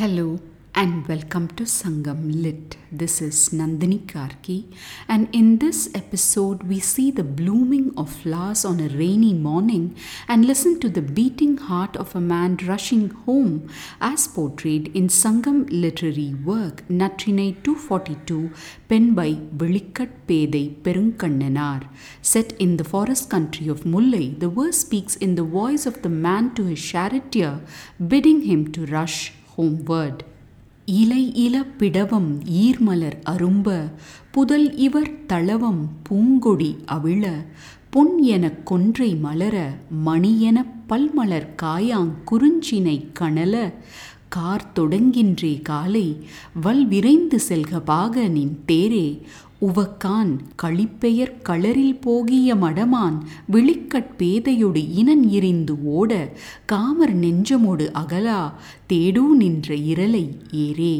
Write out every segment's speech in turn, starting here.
Hello and welcome to Sangam Lit. This is Nandini Karki, and in this episode, we see the blooming of flowers on a rainy morning and listen to the beating heart of a man rushing home as portrayed in Sangam literary work Natrinai 242, penned by Vilikat Pedai Perunkannanar. Set in the forest country of Mullai, the verse speaks in the voice of the man to his charioteer, bidding him to rush homeward. இலை இல பிடவம் ஈர்மலர் அரும்ப புதல் இவர் தளவம் பூங்கொடி அவிழ பொன் எனக் கொன்றை மலர மணியெனப் பல்மலர் காயாங் குறிஞ்சினை கணல car தொடங்கின்றே காலை வல் விரைந்து செல்க பாக நின் தேரே. உவக்கான் களிப்பெயர் களரில் போகிய மடமான் விழிக்கட் பேதையொடு இனன் இரிந்து ஓட காமர் நெஞ்சமொடு அகலா தேடூ நின்ற இரலை ஏரே.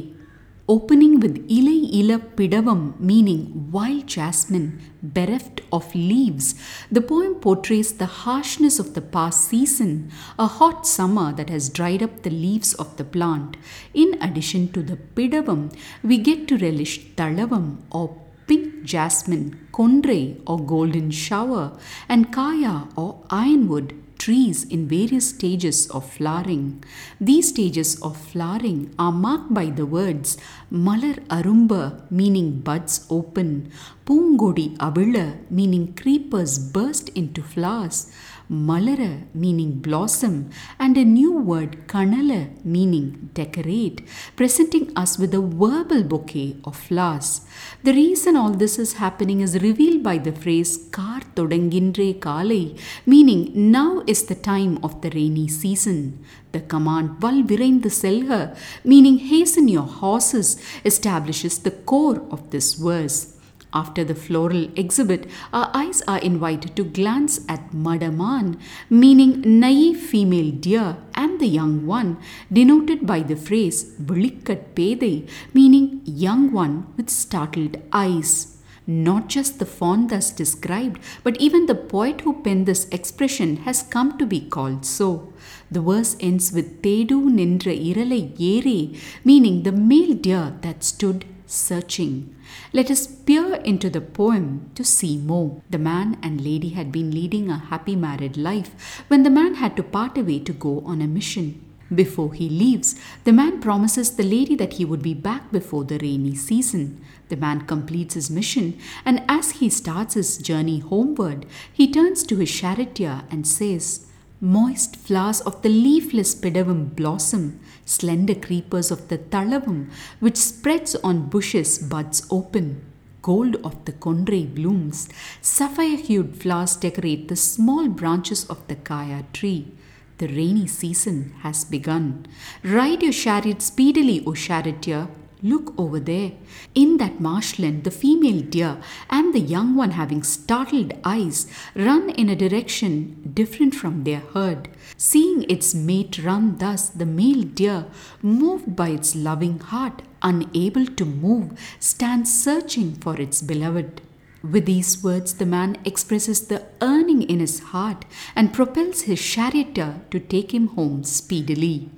Opening with Ilai Ila Pidavam, meaning wild jasmine, bereft of leaves, the poem portrays the harshness of the past season, a hot summer that has dried up the leaves of the plant. In addition to the Pidavam, we get to relish Talavam or pink jasmine, kondre or golden shower, and kaya or ironwood trees in various stages of flowering. These stages of flowering are marked by the words Malar Arumba, meaning buds open, Pungodi Avila, meaning creepers burst into flowers, Malara, meaning blossom, and a new word Kanala, meaning decorate, presenting us with a verbal bouquet of flowers. The reason all this is happening is revealed by the phrase Kar Todangindre Kalai, meaning now is the time of the rainy season. The command Val Viraindu Selha, meaning hasten your horses, establishes the core of this verse. After the floral exhibit, our eyes are invited to glance at Madaman, meaning naive female deer, and the young one, denoted by the phrase Vilikat Pedai, meaning young one with startled eyes. Not just the fawn thus described, but even the poet who penned this expression has come to be called so. The verse ends with Tedu Nindra Irale Yere, meaning the male deer that stood searching. Let us peer into the poem to see more. The man and lady had been leading a happy married life when the man had to part away to go on a mission. Before he leaves, the man promises the lady that he would be back before the rainy season. The man completes his mission, and as he starts his journey homeward, he turns to his charioteer and says, Moist flowers of the leafless pidavam blossom, slender creepers of the talavam, which spreads on bushes buds open. Gold of the kondre blooms, sapphire hued flowers decorate the small branches of the kaya tree. The rainy season has begun. Ride your chariot speedily, O charioteer. Look over there. In that marshland, the female deer and the young one, having startled eyes, run in a direction different from their herd. Seeing its mate run thus, the male deer, moved by its loving heart, unable to move, stands searching for its beloved. With these words, the man expresses the yearning in his heart and propels his charioteer to take him home speedily.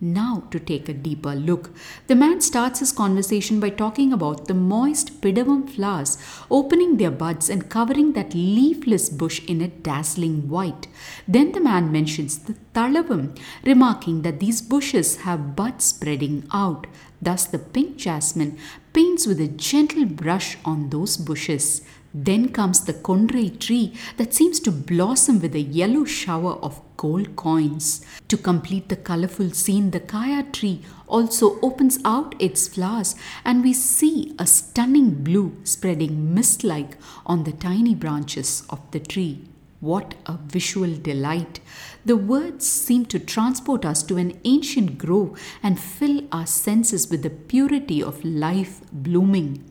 Now, to take a deeper look, the man starts his conversation by talking about the moist pidavam flowers opening their buds and covering that leafless bush in a dazzling white. Then the man mentions the talavam, remarking that these bushes have buds spreading out. Thus, the pink jasmine paints with a gentle brush on those bushes. Then comes the kondre tree that seems to blossom with a yellow shower of gold coins. To complete the colorful scene, the kaya tree also opens out its flowers, and we see a stunning blue spreading mist like on the tiny branches of the tree. What a visual delight! The words seem to transport us to an ancient grove and fill our senses with the purity of life blooming.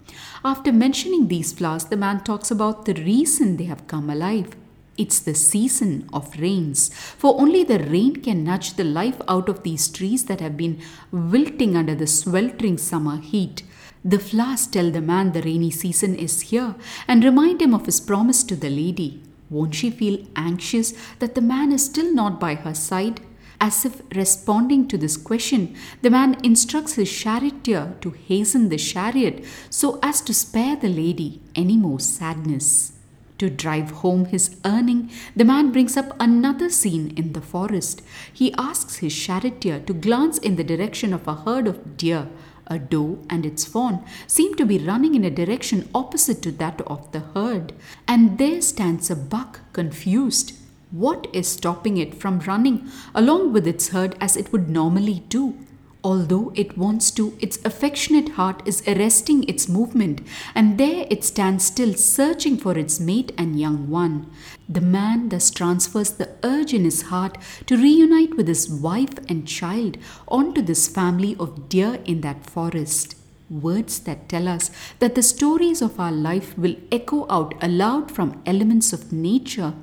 After mentioning these flowers, the man talks about the reason they have come alive. It's the season of rains, for only the rain can nudge the life out of these trees that have been wilting under the sweltering summer heat. The flowers tell the man the rainy season is here and remind him of his promise to the lady. Won't she feel anxious that the man is still not by her side? As if responding to this question, the man instructs his charioteer to hasten the chariot so as to spare the lady any more sadness. To drive home his earning, the man brings up another scene in the forest. He asks his charioteer to glance in the direction of a herd of deer. A doe and its fawn seem to be running in a direction opposite to that of the herd, and there stands a buck confused. What is stopping it from running along with its herd as it would normally do? Although it wants to, its affectionate heart is arresting its movement, and there it stands still, searching for its mate and young one. The man thus transfers the urge in his heart to reunite with his wife and child onto this family of deer in that forest. Words that tell us that the stories of our life will echo out aloud from elements of nature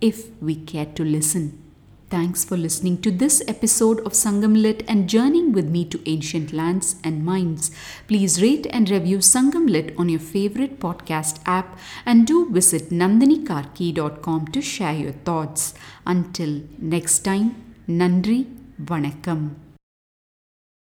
if we care to listen. Thanks for listening to this episode of Sangam Lit and journeying with me to ancient lands and minds. Please rate and review Sangam Lit on your favorite podcast app and do visit nandinikarki.com to share your thoughts. Until next time, Nandri Vanakkam.